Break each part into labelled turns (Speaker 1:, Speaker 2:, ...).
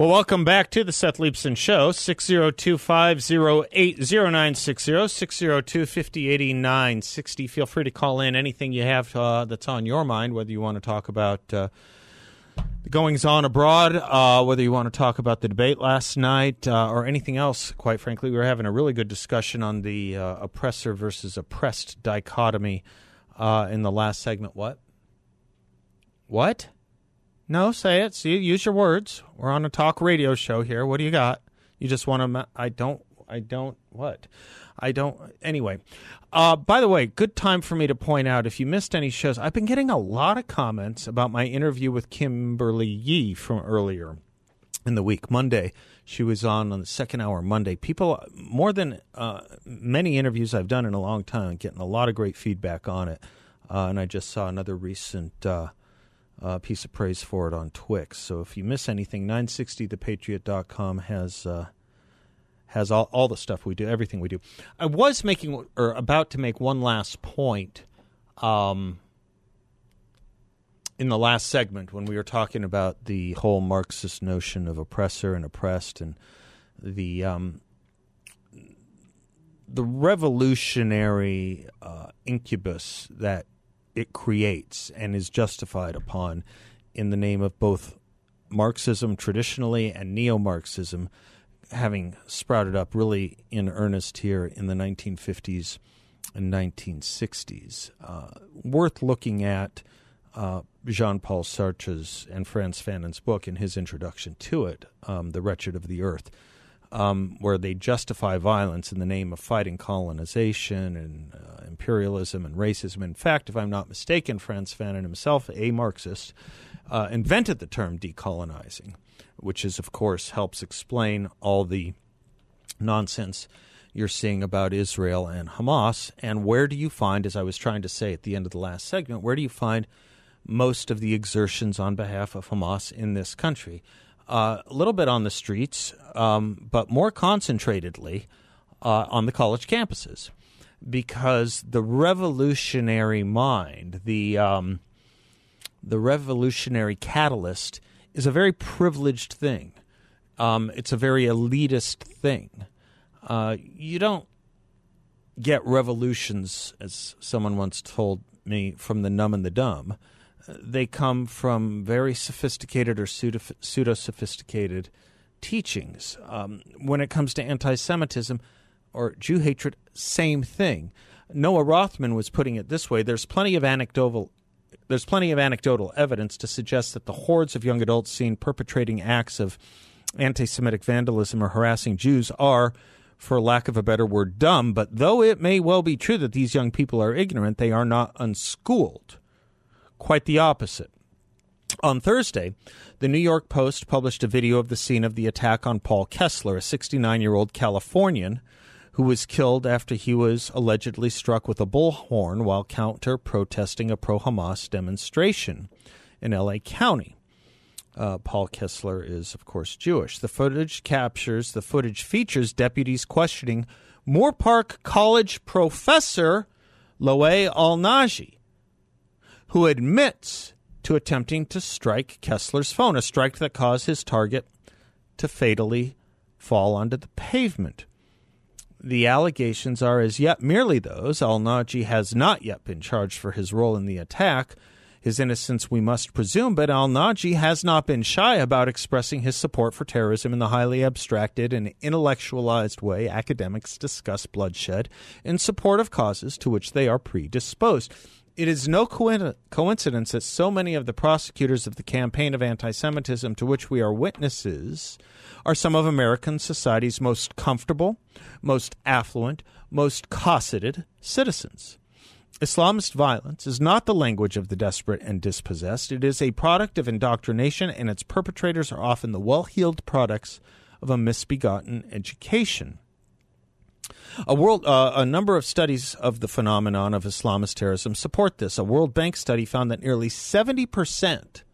Speaker 1: Well, welcome back to the Seth Leibsohn Show, 602-508-0960, 602-5089-60. Feel free to call in anything you have uh, that's on your mind, whether you want to talk about uh, the goings-on abroad, uh, whether you want to talk about the debate last night, uh, or anything else, quite frankly. We were having a really good discussion on the uh, oppressor versus oppressed dichotomy uh, in the last segment. What? What? No, say it. See, use your words. We're on a talk radio show here. What do you got? You just want to? I don't. I don't. What? I don't. Anyway, uh, by the way, good time for me to point out if you missed any shows, I've been getting a lot of comments about my interview with Kimberly Yee from earlier in the week, Monday. She was on on the second hour Monday. People, more than uh, many interviews I've done in a long time, getting a lot of great feedback on it. Uh, and I just saw another recent uh, piece of praise for it on Twix. So if you miss anything, 960thepatriot.com has uh, has all, all the stuff we do, everything we do. I was making or about to make one last point um, in the last segment when we were talking about the whole Marxist notion of oppressor and oppressed and the um, the revolutionary uh, incubus that it creates and is justified upon in the name of both Marxism traditionally and neo Marxism having sprouted up really in earnest here in the 1950s and 1960s. Uh, worth looking at uh, Jean Paul Sartre's and Frantz Fanon's book in his introduction to it, um, The Wretched of the Earth. Um, where they justify violence in the name of fighting colonization and uh, imperialism and racism. In fact, if I'm not mistaken, Frantz Fanon himself, a Marxist, uh, invented the term decolonizing, which is, of course, helps explain all the nonsense you're seeing about Israel and Hamas. And where do you find, as I was trying to say at the end of the last segment, where do you find most of the exertions on behalf of Hamas in this country? Uh, a little bit on the streets, um, but more concentratedly uh, on the college campuses, because the revolutionary mind, the um, the revolutionary catalyst, is a very privileged thing. Um, it's a very elitist thing. Uh, you don't get revolutions, as someone once told me, from the numb and the dumb they come from very sophisticated or pseudo sophisticated teachings. Um, when it comes to anti Semitism or Jew hatred, same thing. Noah Rothman was putting it this way there's plenty of anecdotal. There's plenty of anecdotal evidence to suggest that the hordes of young adults seen perpetrating acts of anti Semitic vandalism or harassing Jews are, for lack of a better word, dumb. But though it may well be true that these young people are ignorant, they are not unschooled. Quite the opposite. On Thursday, the New York Post published a video of the scene of the attack on Paul Kessler, a 69 year old Californian who was killed after he was allegedly struck with a bullhorn while counter protesting a pro Hamas demonstration in LA County. Uh, Paul Kessler is, of course, Jewish. The footage captures, the footage features deputies questioning Moorpark College professor Loay Al-Naji who admits to attempting to strike Kessler's phone, a strike that caused his target to fatally fall onto the pavement. The allegations are as yet merely those. Al Naji has not yet been charged for his role in the attack. His innocence we must presume, but Al Naji has not been shy about expressing his support for terrorism in the highly abstracted and intellectualized way academics discuss bloodshed in support of causes to which they are predisposed. It is no coincidence that so many of the prosecutors of the campaign of anti Semitism to which we are witnesses are some of American society's most comfortable, most affluent, most cosseted citizens. Islamist violence is not the language of the desperate and dispossessed. It is a product of indoctrination, and its perpetrators are often the well heeled products of a misbegotten education. A world, uh, a number of studies of the phenomenon of Islamist terrorism support this. A World Bank study found that nearly seventy percent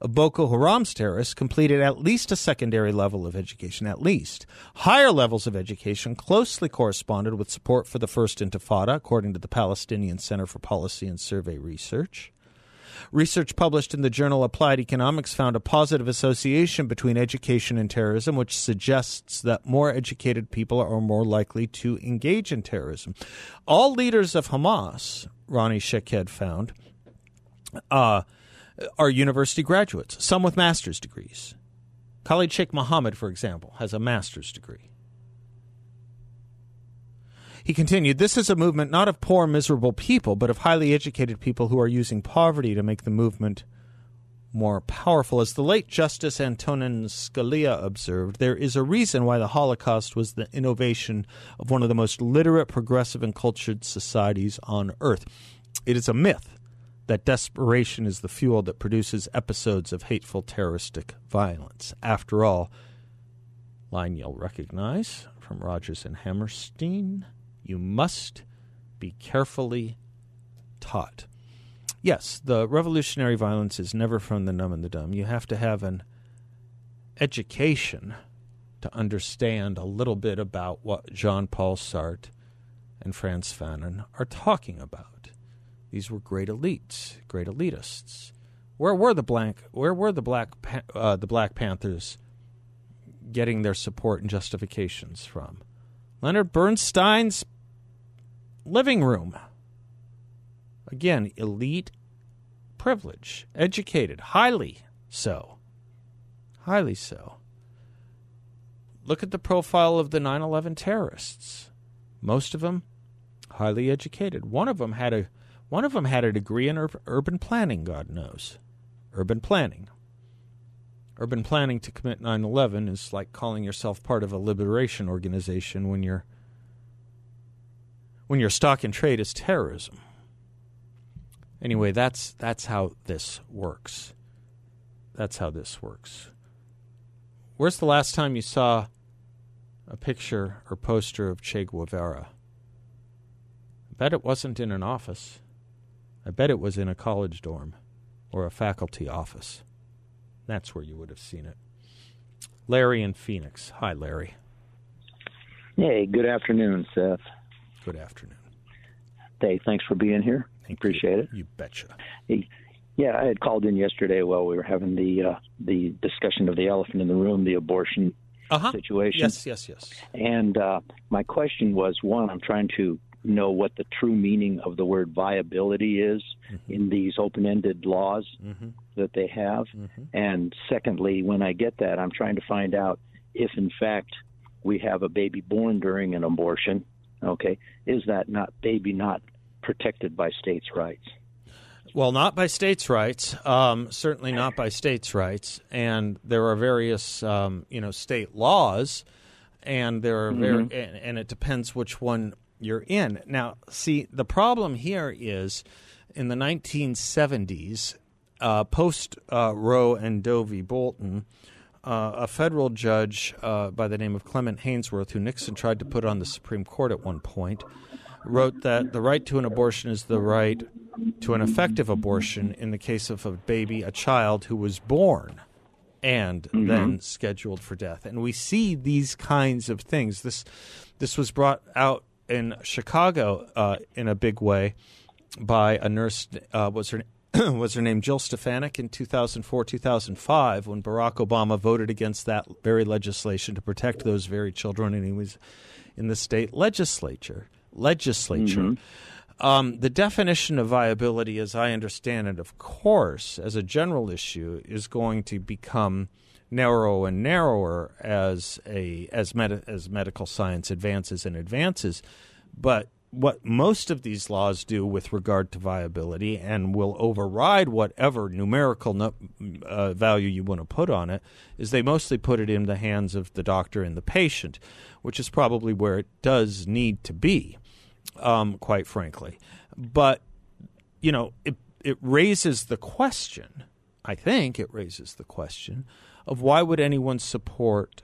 Speaker 1: of Boko Haram's terrorists completed at least a secondary level of education, at least. Higher levels of education closely corresponded with support for the First Intifada, according to the Palestinian Center for Policy and Survey Research. Research published in the journal Applied Economics found a positive association between education and terrorism, which suggests that more educated people are more likely to engage in terrorism. All leaders of Hamas, Ronnie Shaked found, uh, are university graduates, some with master's degrees. Khalid Sheikh Mohammed, for example, has a master's degree. He continued, This is a movement not of poor, miserable people, but of highly educated people who are using poverty to make the movement more powerful. As the late Justice Antonin Scalia observed, there is a reason why the Holocaust was the innovation of one of the most literate, progressive, and cultured societies on earth. It is a myth that desperation is the fuel that produces episodes of hateful terroristic violence. After all, line you'll recognize from Rodgers and Hammerstein you must be carefully taught. Yes, the revolutionary violence is never from the numb and the dumb. You have to have an education to understand a little bit about what Jean Paul Sartre and Frantz Fanon are talking about. These were great elites, great elitists. Where were the blank? Where were the black uh, the Black Panthers getting their support and justifications from? Leonard Bernstein's living room. Again, elite privilege, educated, highly so. Highly so. Look at the profile of the 9 11 terrorists. Most of them highly educated. One of them had a one of them had a degree in ur- urban planning, God knows. Urban planning. Urban planning to commit 9 11 is like calling yourself part of a liberation organization when your when your stock and trade is terrorism. Anyway, that's that's how this works. That's how this works. Where's the last time you saw a picture or poster of Che Guevara? I bet it wasn't in an office. I bet it was in a college dorm or a faculty office. That's where you would have seen it. Larry in Phoenix. Hi, Larry.
Speaker 2: Hey, good afternoon, Seth.
Speaker 1: Good afternoon.
Speaker 2: Dave, thanks for being here.
Speaker 1: Thank
Speaker 2: Appreciate
Speaker 1: you.
Speaker 2: it.
Speaker 1: You betcha.
Speaker 2: Hey, yeah, I had called in yesterday while we were having the uh, the discussion of the elephant in the room, the abortion
Speaker 1: uh-huh.
Speaker 2: situation.
Speaker 1: Yes, yes, yes.
Speaker 2: And uh, my question was one, I'm trying to know what the true meaning of the word viability is mm-hmm. in these open ended laws mm-hmm. that they have. Mm-hmm. And secondly, when I get that, I'm trying to find out if, in fact, we have a baby born during an abortion. Okay, is that not baby not protected by states' rights?
Speaker 1: Well, not by states' rights. Um, certainly not by states' rights. And there are various, um, you know, state laws, and there are very, mm-hmm. and, and, it depends which one you're in. Now, see, the problem here is in the 1970s, uh, post uh, Roe and Doe v. Bolton, uh, a federal judge uh, by the name of Clement Haynsworth, who Nixon tried to put on the Supreme Court at one point, wrote that the right to an abortion is the right to an effective abortion in the case of a baby, a child who was born and mm-hmm. then scheduled for death. And we see these kinds of things. This this was brought out in Chicago uh, in a big way by a nurse. Uh, was her was her name Jill Stefanik in 2004 2005 when Barack Obama voted against that very legislation to protect those very children, and he was in the state legislature. Legislature. Mm-hmm. Um, the definition of viability, as I understand it, of course, as a general issue, is going to become narrower and narrower as a as med- as medical science advances and advances. But what most of these laws do with regard to viability and will override whatever numerical uh, value you want to put on it is they mostly put it in the hands of the doctor and the patient, which is probably where it does need to be. um, quite frankly. But you know, it it raises the question. I think it raises the question of why would anyone support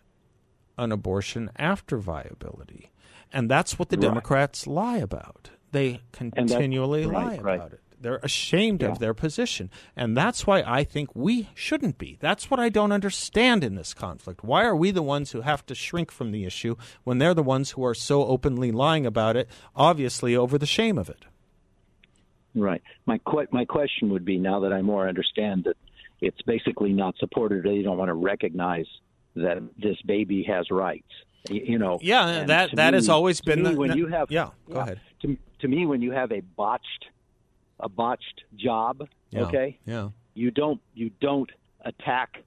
Speaker 1: an abortion after viability, and that's what the
Speaker 2: Right.
Speaker 1: Democrats lie about. They continually
Speaker 2: right,
Speaker 1: lie
Speaker 2: right.
Speaker 1: about it. They're ashamed
Speaker 2: Yeah.
Speaker 1: of their position. And that's why I think we shouldn't be. That's what I don't understand in this conflict. Why are we the ones who have to shrink from the issue when they're the ones who are so openly lying about it, obviously over the shame of it?
Speaker 2: Right. My que- my question would be now that I more understand that it's basically not supported. They don't want to recognize that this baby has rights. You know.
Speaker 1: Yeah,
Speaker 2: uh,
Speaker 1: that that
Speaker 2: me-
Speaker 1: has always been the
Speaker 2: when you have.
Speaker 1: Yeah, go ahead.
Speaker 2: To, to me, when you have a botched, a botched job,
Speaker 1: Yeah,
Speaker 2: okay,
Speaker 1: Yeah.
Speaker 2: you don't you don't attack.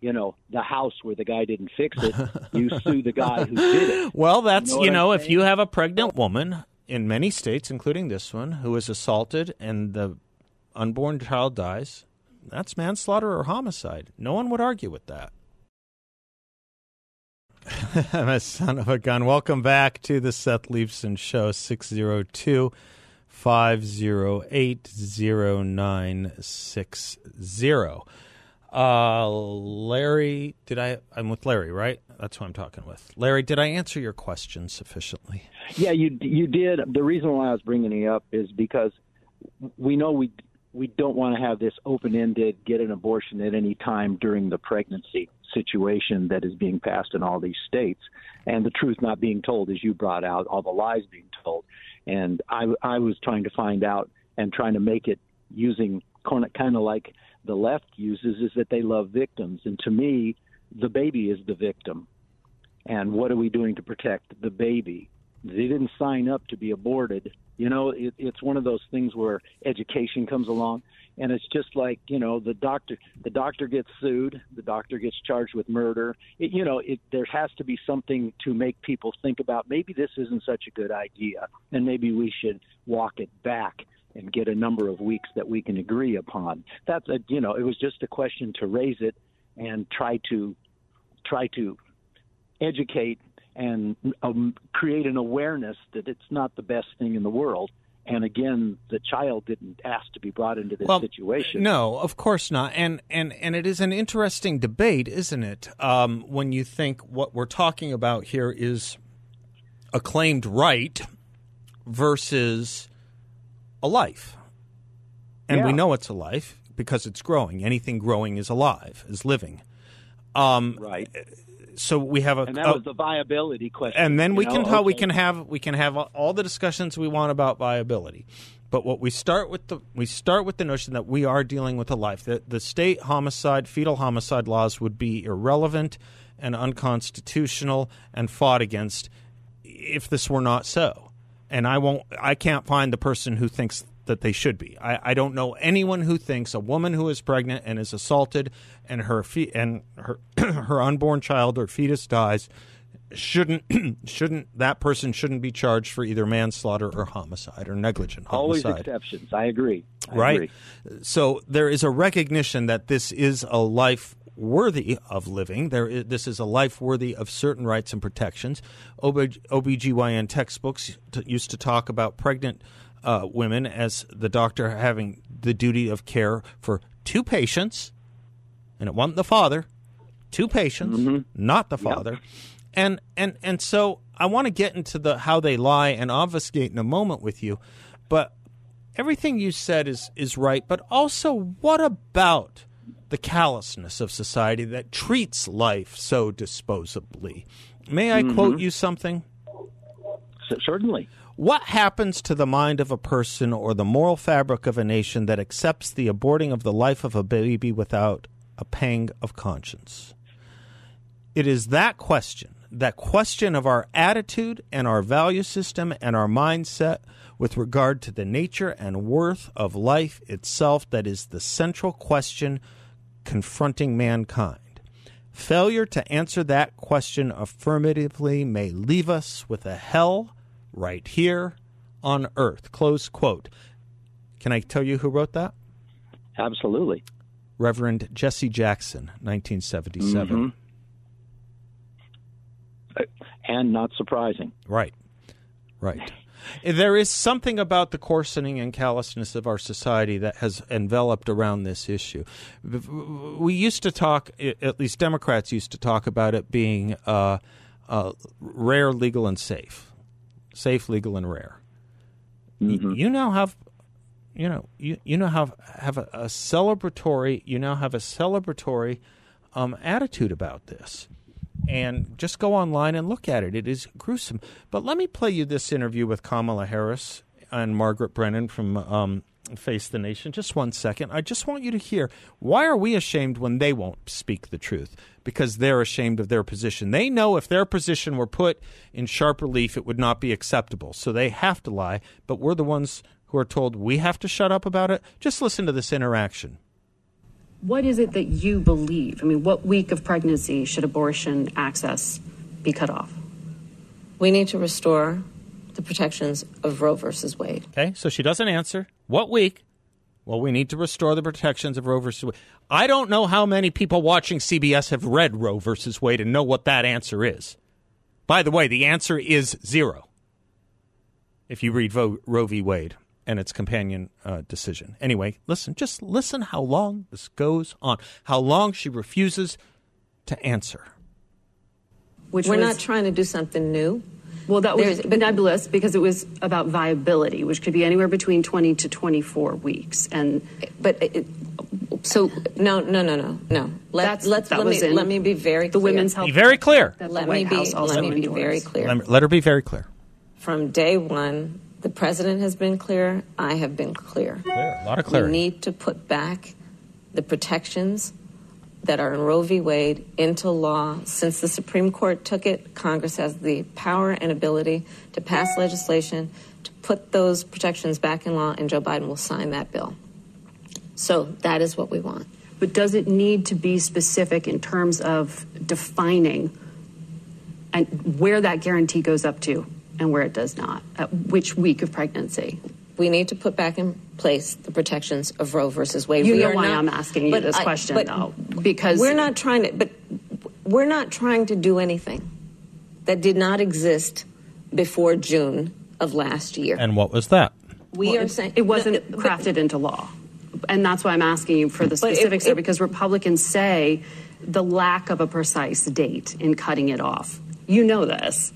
Speaker 2: You know the house where the guy didn't fix it. You sue the guy who did it.
Speaker 1: Well, that's
Speaker 2: know
Speaker 1: you know, if you have a pregnant woman in many states, including this one, who is assaulted and the unborn child dies, that's manslaughter or homicide. No one would argue with that. I'm a son of a gun. Welcome back to the Seth Leibsohn Show, 602 508 0960. Uh, Larry, did I? I'm with Larry, right? That's who I'm talking with. Larry, did I answer your question sufficiently?
Speaker 2: Yeah, you you did. The reason why I was bringing it up is because we know we we don't want to have this open-ended get an abortion at any time during the pregnancy situation that is being passed in all these states, and the truth not being told, as you brought out, all the lies being told. And I I was trying to find out and trying to make it using kind of like the left uses is that they love victims, and to me, the baby is the victim. And what are we doing to protect the baby? They didn't sign up to be aborted. You know, it, it's one of those things where education comes along, and it's just like you know the doctor. The doctor gets sued. The doctor gets charged with murder. It, you know, it, there has to be something to make people think about. Maybe this isn't such a good idea, and maybe we should walk it back and get a number of weeks that we can agree upon. That's a, you know, it was just a question to raise it and try to try to educate and um, create an awareness that it's not the best thing in the world. And again, the child didn't ask to be brought into this
Speaker 1: well,
Speaker 2: situation.
Speaker 1: No, of course not. And and and it is an interesting debate, isn't it? Um, when you think what we're talking about here is a claimed right versus a life, and we know it's a life because it's growing. Anything growing is alive, is living. Um,
Speaker 2: Right.
Speaker 1: So we have a,
Speaker 2: And that
Speaker 1: a-
Speaker 2: was the viability question.
Speaker 1: and then we
Speaker 2: know?
Speaker 1: can how we can have we can have all the discussions we want about viability but what we start with the we start with the notion that we are dealing with a life that the state homicide fetal homicide laws would be irrelevant and unconstitutional and fought against if this were not so and i won't i can't find the person who thinks that they should be. I, I don't know anyone who thinks a woman who is pregnant and is assaulted and her fe- and her her unborn child or fetus dies shouldn't shouldn't that person shouldn't be charged for either manslaughter or homicide or negligent homicide.
Speaker 2: Always exceptions. I agree. I
Speaker 1: right?
Speaker 2: agree.
Speaker 1: So there is a recognition that this is a life worthy of living. There is, this is a life worthy of certain rights and protections. OB, OBGYN textbooks t- used to talk about pregnant uh, women as the doctor having the duty of care for two patients, and it wasn't the father, two patients, not the father. And and and so I want to get into the how they lie and obfuscate in a moment with you, but everything you said is is right. But also, what about the callousness of society that treats life so disposably? May I quote you something?
Speaker 2: Certainly.
Speaker 1: What happens to the mind of a person or the moral fabric of a nation that accepts the aborting of the life of a baby without a pang of conscience? It is that question, that question of our attitude and our value system and our mindset with regard to the nature and worth of life itself, that is the central question confronting mankind. Failure to answer that question affirmatively may leave us with a hell right here on earth. Close quote. Can I tell you who wrote that?
Speaker 2: Absolutely.
Speaker 1: Reverend Jesse Jackson, 1977.
Speaker 2: And not surprising.
Speaker 1: Right. Right. There is something about the coarsening and callousness of our society that has enveloped around this issue. We used to talk, at least Democrats used to talk about it being uh, uh, rare, legal, and safe. Safe, legal, and rare. Mm-hmm. You now have, you know, you you now have have a, a celebratory. You now have a celebratory um, attitude about this and just go online and look at it. It is gruesome. But let me play you this interview with Kamala Harris and Margaret Brennan from um, Face the Nation. Just one second. I just want you to hear why are we ashamed when they won't speak the truth? Because they're ashamed of their position. They know if their position were put in sharp relief, it would not be acceptable. So they have to lie. But we're the ones who are told we have to shut up about it. Just listen to this interaction
Speaker 3: what is it that you believe? I mean, what week of pregnancy should abortion access be cut off?
Speaker 4: We need to restore the protections of Roe versus Wade.
Speaker 1: Okay, so she doesn't answer. What week? Well, we need to restore the protections of Roe versus Wade. I don't know how many people watching CBS have read Roe versus Wade and know what that answer is. By the way, the answer is zero if you read Roe v. Wade and its companion uh, decision. Anyway, listen, just listen how long this goes on, how long she refuses to answer.
Speaker 4: Which We're was, not trying to do something new.
Speaker 3: Well, that was There's, nebulous because it was about viability, which could be anywhere between 20 to 24 weeks. And
Speaker 4: but uh, it, so no, no, no, no, no. Let, let's let me let me be very
Speaker 3: the women's health.
Speaker 1: Be very clear.
Speaker 4: Let me be let me be very clear.
Speaker 1: Let, me, let her be very clear.
Speaker 4: From day one, the president has been clear. I have been clear.
Speaker 1: Clear, a lot of clarity.
Speaker 4: We need to put back the protections that are in Roe v. Wade into law. Since the Supreme Court took it, Congress has the power and ability to pass legislation to put those protections back in law, and Joe Biden will sign that bill. So that is what we want.
Speaker 3: But does it need to be specific in terms of defining and where that guarantee goes up to? and where it does not, at which week of pregnancy.
Speaker 4: We need to put back in place the protections of Roe versus Wade.
Speaker 3: You
Speaker 4: we
Speaker 3: know why not, I'm asking you this I, question, though, because
Speaker 4: we're not trying to. But we're not trying to do anything that did not exist before June of last year.
Speaker 1: And what was that?
Speaker 4: We well, are it, saying
Speaker 3: it wasn't no, crafted but, into law, and that's why I'm asking you for the specifics. It, it, because Republicans say the lack of a precise date in cutting it off. You know this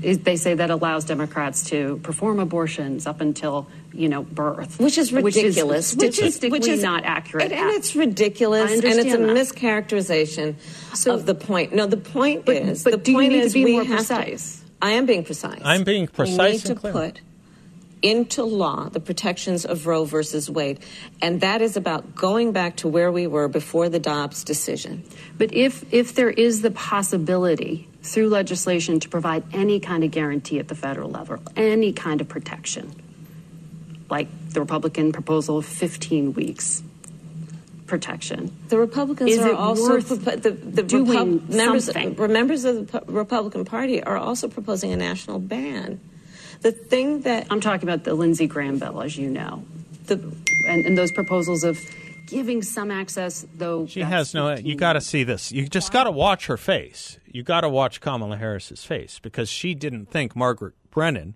Speaker 3: they say that allows Democrats to perform abortions up until you know birth,
Speaker 4: which is ridiculous,
Speaker 3: which is statistically which is, not accurate,
Speaker 4: and, and it's ridiculous, and it's a that. mischaracterization so, of the point. No, the point
Speaker 3: but,
Speaker 4: is,
Speaker 3: but
Speaker 4: the
Speaker 3: do
Speaker 4: point
Speaker 3: you need
Speaker 4: is
Speaker 3: to be more precise?
Speaker 4: To, I am being precise.
Speaker 1: I'm being precise.
Speaker 4: We need to
Speaker 1: clear.
Speaker 4: put into law the protections of Roe versus Wade. And that is about going back to where we were before the Dobbs decision.
Speaker 3: But if, if there is the possibility through legislation to provide any kind of guarantee at the federal level, any kind of protection, like the Republican proposal of 15 weeks protection.
Speaker 4: The Republicans
Speaker 3: Is
Speaker 4: are also the, the
Speaker 3: doing
Speaker 4: members, members of the Republican Party are also proposing a national ban. The thing that
Speaker 3: I'm talking about the Lindsey Graham bill, as you know, the and, and those proposals of giving some access, though.
Speaker 1: She has no. You got to see this. You just got to watch her face. You got to watch Kamala Harris's face because she didn't think Margaret Brennan.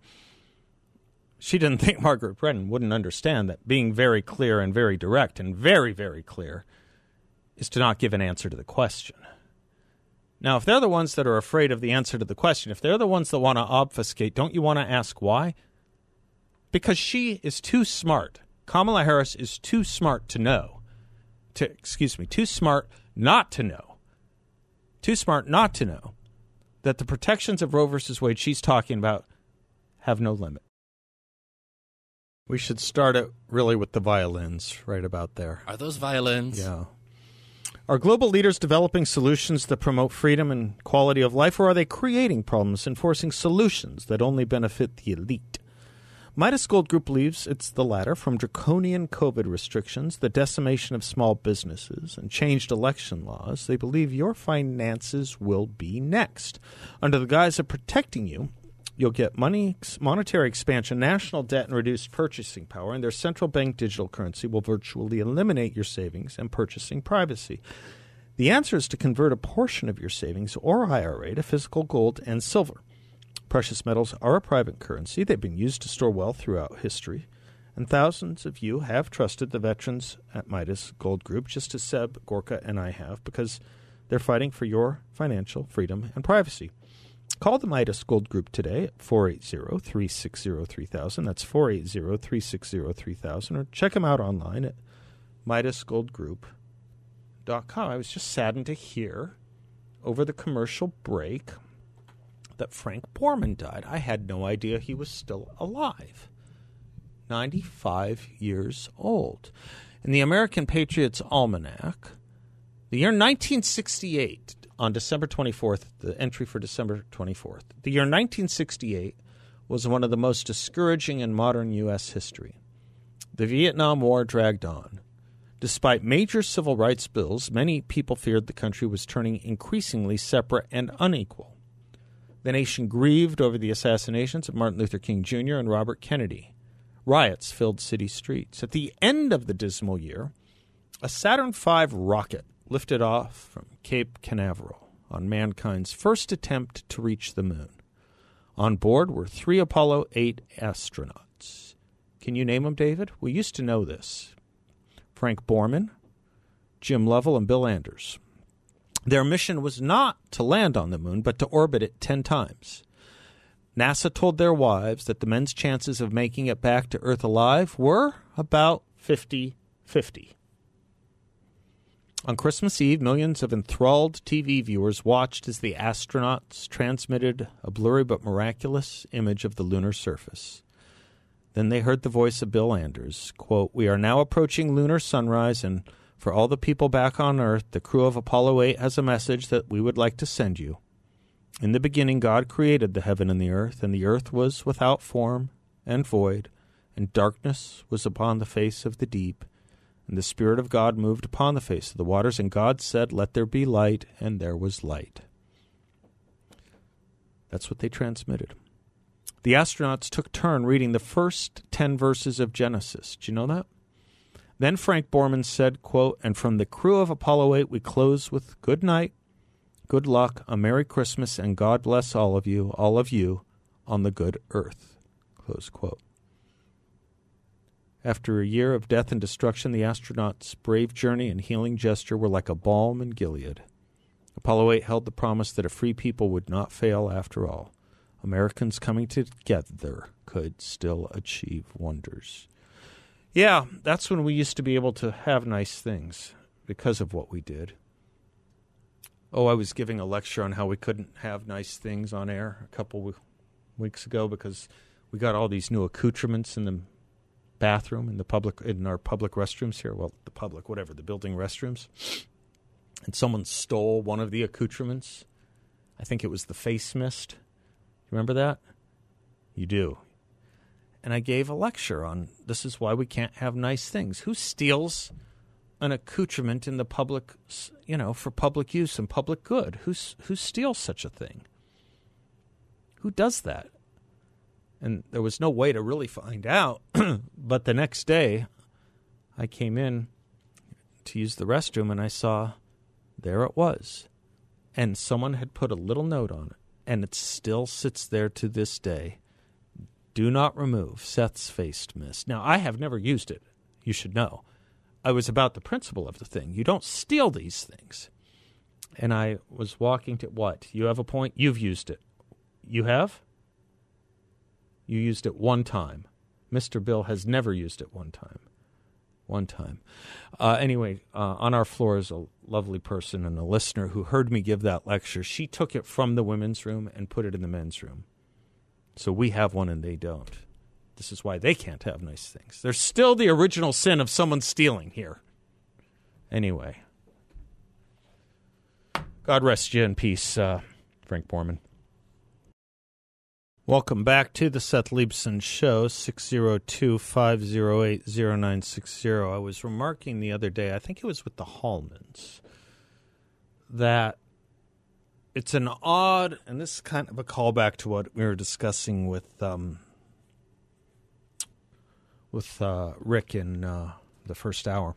Speaker 1: She didn't think Margaret Brennan wouldn't understand that being very clear and very direct and very, very clear is to not give an answer to the question. Now, if they're the ones that are afraid of the answer to the question, if they're the ones that want to obfuscate, don't you want to ask why? Because she is too smart. Kamala Harris is too smart to know to excuse me, too smart not to know, too smart not to know that the protections of Roe versus Wade she's talking about have no limit. We should start it really with the violins right about there.
Speaker 5: Are those violins?
Speaker 1: Yeah. Are global leaders developing solutions that promote freedom and quality of life, or are they creating problems and forcing solutions that only benefit the elite? Midas Gold Group believes it's the latter from draconian COVID restrictions, the decimation of small businesses, and changed election laws. They believe your finances will be next. Under the guise of protecting you, you'll get money, monetary expansion, national debt, and reduced purchasing power, and their central bank digital currency will virtually eliminate your savings and purchasing privacy. The answer is to convert a portion of your savings or IRA to physical gold and silver. Precious metals are a private currency. They've been used to store wealth throughout history. And thousands of you have trusted the veterans at Midas Gold Group, just as Seb, Gorka, and I have, because they're fighting for your financial freedom and privacy. Call the Midas Gold Group today at 480 360 3000. That's 480 360 3000. Or check them out online at MidasGoldGroup.com. I was just saddened to hear over the commercial break that Frank Borman died. I had no idea he was still alive. 95 years old. In the American Patriots Almanac, the year 1968, on December 24th, the entry for December 24th, the year 1968 was one of the most discouraging in modern U.S. history. The Vietnam War dragged on. Despite major civil rights bills, many people feared the country was turning increasingly separate and unequal. The nation grieved over the assassinations of Martin Luther King Jr. and Robert Kennedy. Riots filled city streets. At the end of the dismal year, a Saturn V rocket lifted off from Cape Canaveral on mankind's first attempt to reach the moon. On board were three Apollo 8 astronauts. Can you name them, David? We used to know this Frank Borman, Jim Lovell, and Bill Anders. Their mission was not to land on the moon, but to orbit it 10 times. NASA told their wives that the men's chances of making it back to Earth alive were about 50 50. On Christmas Eve, millions of enthralled TV viewers watched as the astronauts transmitted a blurry but miraculous image of the lunar surface. Then they heard the voice of Bill Anders quote, We are now approaching lunar sunrise and for all the people back on Earth, the crew of Apollo 8 has a message that we would like to send you. In the beginning, God created the heaven and the earth, and the earth was without form and void, and darkness was upon the face of the deep. And the Spirit of God moved upon the face of the waters, and God said, Let there be light, and there was light. That's what they transmitted. The astronauts took turn reading the first 10 verses of Genesis. Do you know that? Then Frank Borman said, quote, And from the crew of Apollo 8, we close with good night, good luck, a Merry Christmas, and God bless all of you, all of you, on the good earth. Close quote. After a year of death and destruction, the astronauts' brave journey and healing gesture were like a balm in Gilead. Apollo 8 held the promise that a free people would not fail after all. Americans coming together could still achieve wonders. Yeah, that's when we used to be able to have nice things because of what we did. Oh, I was giving a lecture on how we couldn't have nice things on air a couple weeks ago because we got all these new accoutrements in the bathroom in the public in our public restrooms here. Well, the public, whatever, the building restrooms. And someone stole one of the accoutrements. I think it was the face mist. You Remember that? You do and I gave a lecture on this is why we can't have nice things. Who steals an accoutrement in the public, you know, for public use and public good? Who's, who steals such a thing? Who does that? And there was no way to really find out. but the next day, I came in to use the restroom and I saw there it was. And someone had put a little note on it. And it still sits there to this day do not remove Seth's face mist. Now, I have never used it. You should know. I was about the principle of the thing. You don't steal these things. And I was walking to what? You have a point? You've used it. You have? You used it one time. Mr. Bill has never used it one time. One time. Uh, anyway, uh, on our floor is a lovely person and a listener who heard me give that lecture. She took it from the women's room and put it in the men's room. So we have one and they don't. This is why they can't have nice things. There's still the original sin of someone stealing here. Anyway. God rest you in peace, uh, Frank Borman. Welcome back to the Seth Leibsohn Show, 602 508 0960. I was remarking the other day, I think it was with the Hallmans, that it's an odd, and this is kind of a callback to what we were discussing with um, with uh, Rick in uh, the first hour.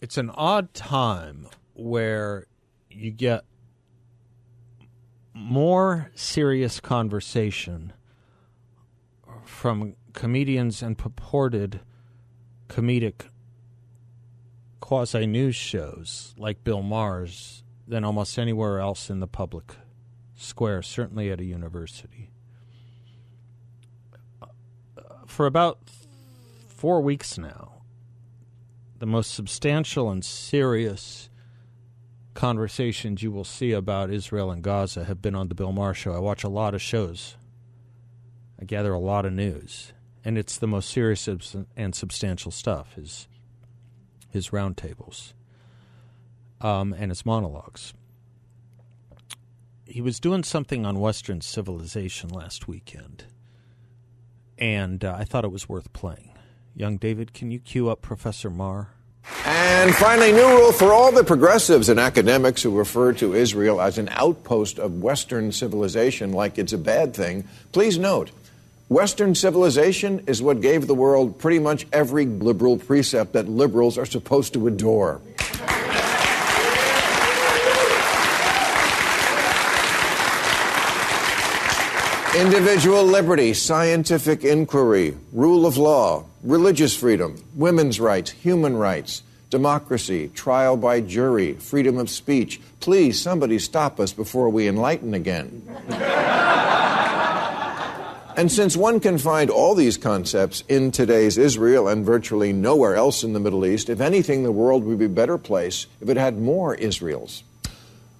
Speaker 1: It's an odd time where you get more serious conversation from comedians and purported comedic quasi news shows like Bill Maher's than almost anywhere else in the public square, certainly at a university. Uh, for about four weeks now, the most substantial and serious conversations you will see about Israel and Gaza have been on the Bill Maher show. I watch a lot of shows. I gather a lot of news, and it's the most serious and substantial stuff. His his roundtables um, and his monologues. He was doing something on Western civilization last weekend, and uh, I thought it was worth playing. Young David, can you cue up Professor Maher?
Speaker 5: And finally, new rule for all the progressives and academics who refer to Israel as an outpost of Western civilization like it's a bad thing. Please note, Western civilization is what gave the world pretty much every liberal precept that liberals are supposed to adore. Individual liberty, scientific inquiry, rule of law, religious freedom, women's rights, human rights, democracy, trial by jury, freedom of speech. Please, somebody stop us before we enlighten again. and since one can find all these concepts in today's Israel and virtually nowhere else in the Middle East, if anything, the world would be a better place if it had more Israels.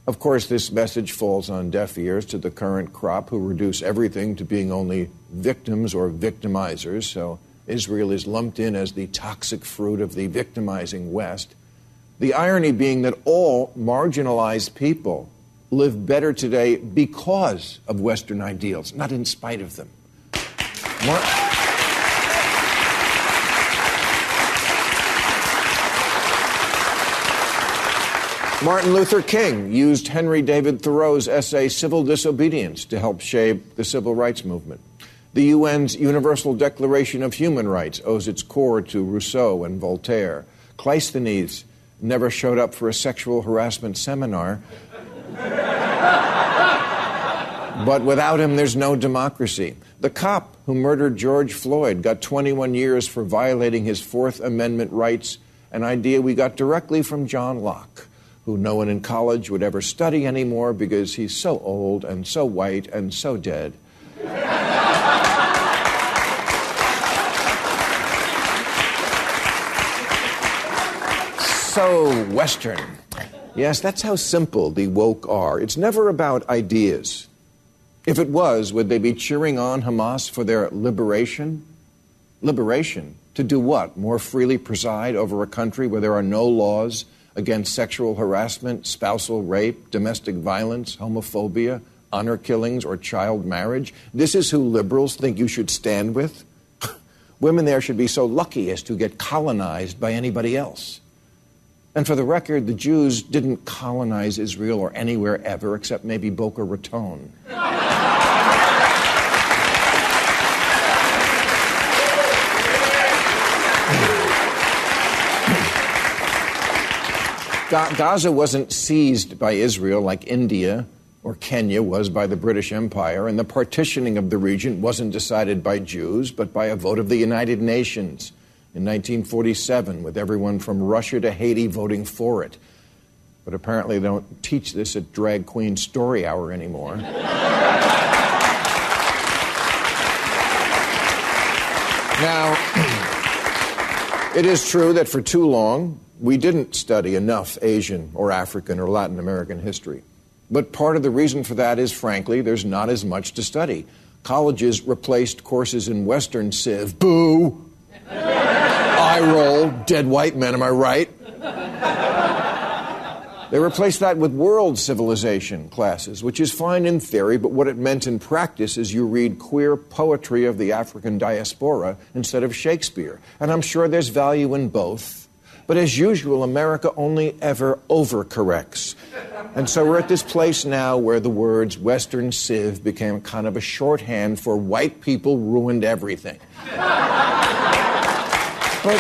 Speaker 5: Of course, this message falls on deaf ears to the current crop who reduce everything to being only victims or victimizers, so Israel is lumped in as the toxic fruit of the victimizing West. The irony being that all marginalized people live better today because of Western ideals, not in spite of them. Mar- Martin Luther King used Henry David Thoreau's essay Civil Disobedience to help shape the civil rights movement. The UN's Universal Declaration of Human Rights owes its core to Rousseau and Voltaire. Cleisthenes never showed up for a sexual harassment seminar. but without him, there's no democracy. The cop who murdered George Floyd got 21 years for violating his Fourth Amendment rights, an idea we got directly from John Locke, who no one in college would ever study anymore because he's so old and so white and so dead. so Western. Yes, that's how simple the woke are. It's never about ideas. If it was, would they be cheering on Hamas for their liberation? Liberation? To do what? More freely preside over a country where there are no laws against sexual harassment, spousal rape, domestic violence, homophobia, honor killings, or child marriage? This is who liberals think you should stand with? Women there should be so lucky as to get colonized by anybody else. And for the record, the Jews didn't colonize Israel or anywhere ever except maybe Boca Raton. Gaza wasn't seized by Israel like India or Kenya was by the British Empire, and the partitioning of the region wasn't decided by Jews, but by a vote of the United Nations in 1947 with everyone from Russia to Haiti voting for it. But apparently they don't teach this at Drag Queen Story Hour anymore. now, it is true that for too long we didn't study enough Asian or African or Latin American history. But part of the reason for that is, frankly, there's not as much to study. Colleges replaced courses in Western Civ. Boo! Eye roll, dead white men, am I right? They replaced that with world civilization classes, which is fine in theory, but what it meant in practice is you read queer poetry of the African diaspora instead of Shakespeare. And I'm sure there's value in both. But as usual, America only ever overcorrects. And so we're at this place now where the words Western Civ became kind of a shorthand for white people ruined everything. But,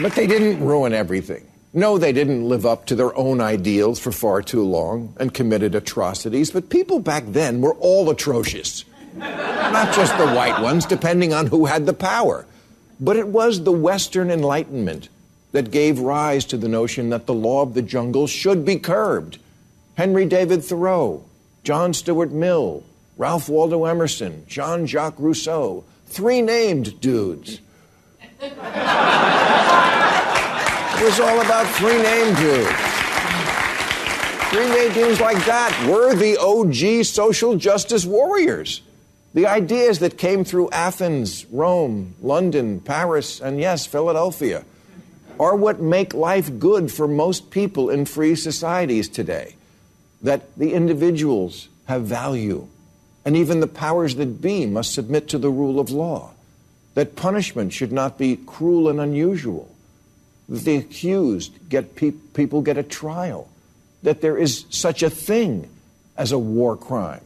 Speaker 5: but they didn't ruin everything. No, they didn't live up to their own ideals for far too long and committed atrocities, but people back then were all atrocious. Not just the white ones, depending on who had the power. But it was the Western Enlightenment that gave rise to the notion that the law of the jungle should be curbed. Henry David Thoreau, John Stuart Mill, Ralph Waldo Emerson, Jean Jacques Rousseau, three named dudes. it was all about three named dudes. Three named dudes like that were the OG social justice warriors. The ideas that came through Athens, Rome, London, Paris, and yes, Philadelphia are what make life good for most people in free societies today. That the individuals have value, and even the powers that be must submit to the rule of law. That punishment should not be cruel and unusual. That the accused get pe- people get a trial. That there is such a thing as a war crime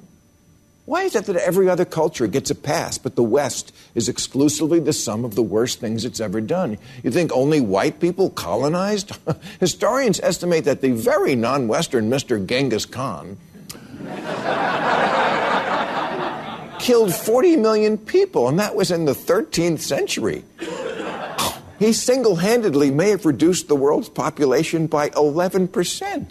Speaker 5: why is it that every other culture gets a pass, but the West is exclusively the sum of the worst things it's ever done? You think only white people colonized? Historians estimate that the very non Western Mr. Genghis Khan killed 40 million people, and that was in the 13th century. He single handedly may have reduced the world's population by 11%.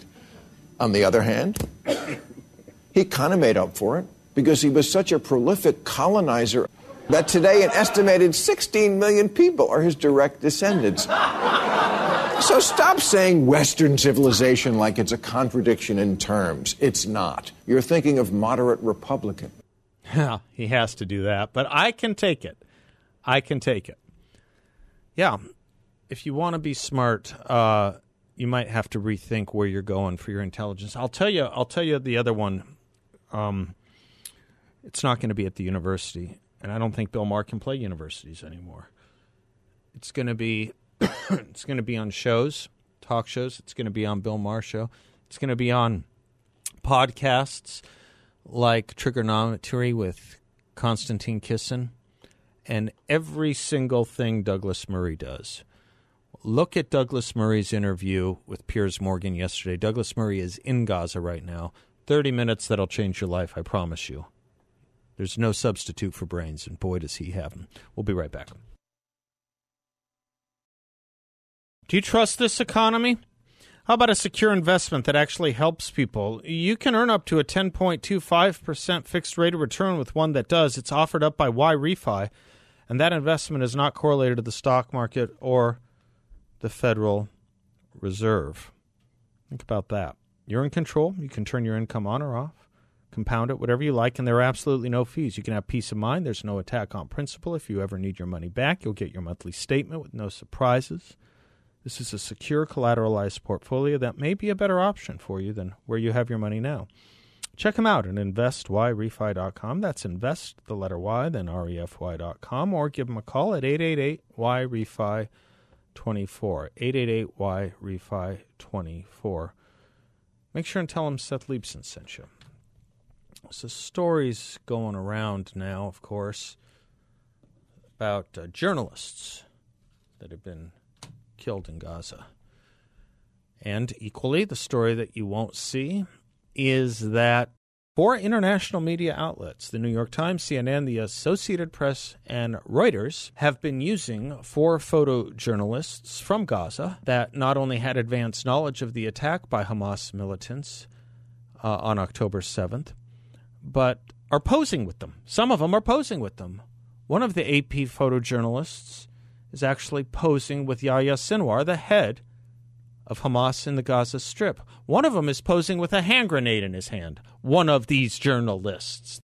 Speaker 5: On the other hand, he kind of made up for it because he was such a prolific colonizer that today an estimated 16 million people are his direct descendants. So stop saying Western civilization like it's a contradiction in terms. It's not. You're thinking of moderate Republican.
Speaker 1: Yeah, he has to do that, but I can take it. I can take it. Yeah, if you want to be smart, uh, you might have to rethink where you're going for your intelligence. I'll tell you. I'll tell you the other one. Um, it's not going to be at the university, and I don't think Bill Maher can play universities anymore. It's going to be it's going to be on shows, talk shows. It's going to be on Bill Maher show. It's going to be on podcasts like Trigonometry with Konstantin Kisin, and every single thing Douglas Murray does. Look at Douglas Murray's interview with Piers Morgan yesterday. Douglas Murray is in Gaza right now. 30 minutes that'll change your life, I promise you. There's no substitute for brains, and boy, does he have them. We'll be right back. Do you trust this economy? How about a secure investment that actually helps people? You can earn up to a 10.25% fixed rate of return with one that does. It's offered up by YRefy, and that investment is not correlated to the stock market or the Federal Reserve. Think about that. You're in control. You can turn your income on or off compound it, whatever you like, and there are absolutely no fees. You can have peace of mind. There's no attack on principal. If you ever need your money back, you'll get your monthly statement with no surprises. This is a secure, collateralized portfolio that may be a better option for you than where you have your money now. Check them out at investyrefy.com. That's invest, the letter Y, then refy.com, or give them a call at 888 Y Refi 24. 888 Y Refi 24. Make sure and tell them Seth Leibsohn sent you. So, stories going around now, of course, about uh, journalists that have been killed in Gaza. And equally, the story that you won't see is that four international media outlets, the New York Times, CNN, the Associated Press, and Reuters, have been using four photojournalists from Gaza that not only had advanced knowledge of the attack by Hamas militants uh, on October 7th, but are posing with them. Some of them are posing with them. One of the AP photojournalists is actually posing with Yahya Sinwar, the head of Hamas in the Gaza Strip. One of them is posing with a hand grenade in his hand. One of these journalists.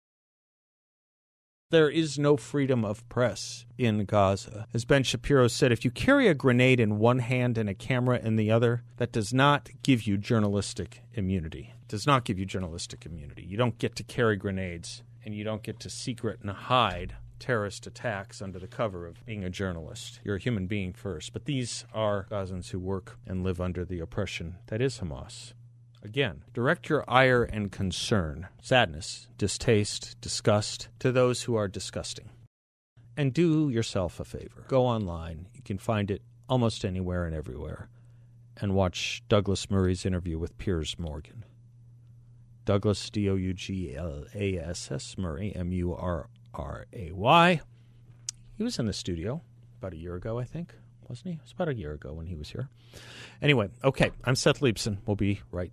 Speaker 1: There is no freedom of press in Gaza. As Ben Shapiro said, if you carry a grenade in one hand and a camera in the other, that does not give you journalistic immunity It does not give you journalistic immunity. You don't get to carry grenades and you don't get to secret and hide terrorist attacks under the cover of being a journalist. You're a human being first. But these are Gazans who work and live under the oppression that is Hamas. Again, direct your ire and concern, sadness, distaste, disgust to those who are disgusting. And do yourself a favor. Go online. You can find it almost anywhere and everywhere and watch Douglas Murray's interview with Piers Morgan. Douglas, D O U G L A S S, Murray, M U R R A Y. He was in the studio about a year ago, I think, wasn't he? It was about a year ago when he was here. Anyway, okay, I'm Seth Leibsohn. We'll be right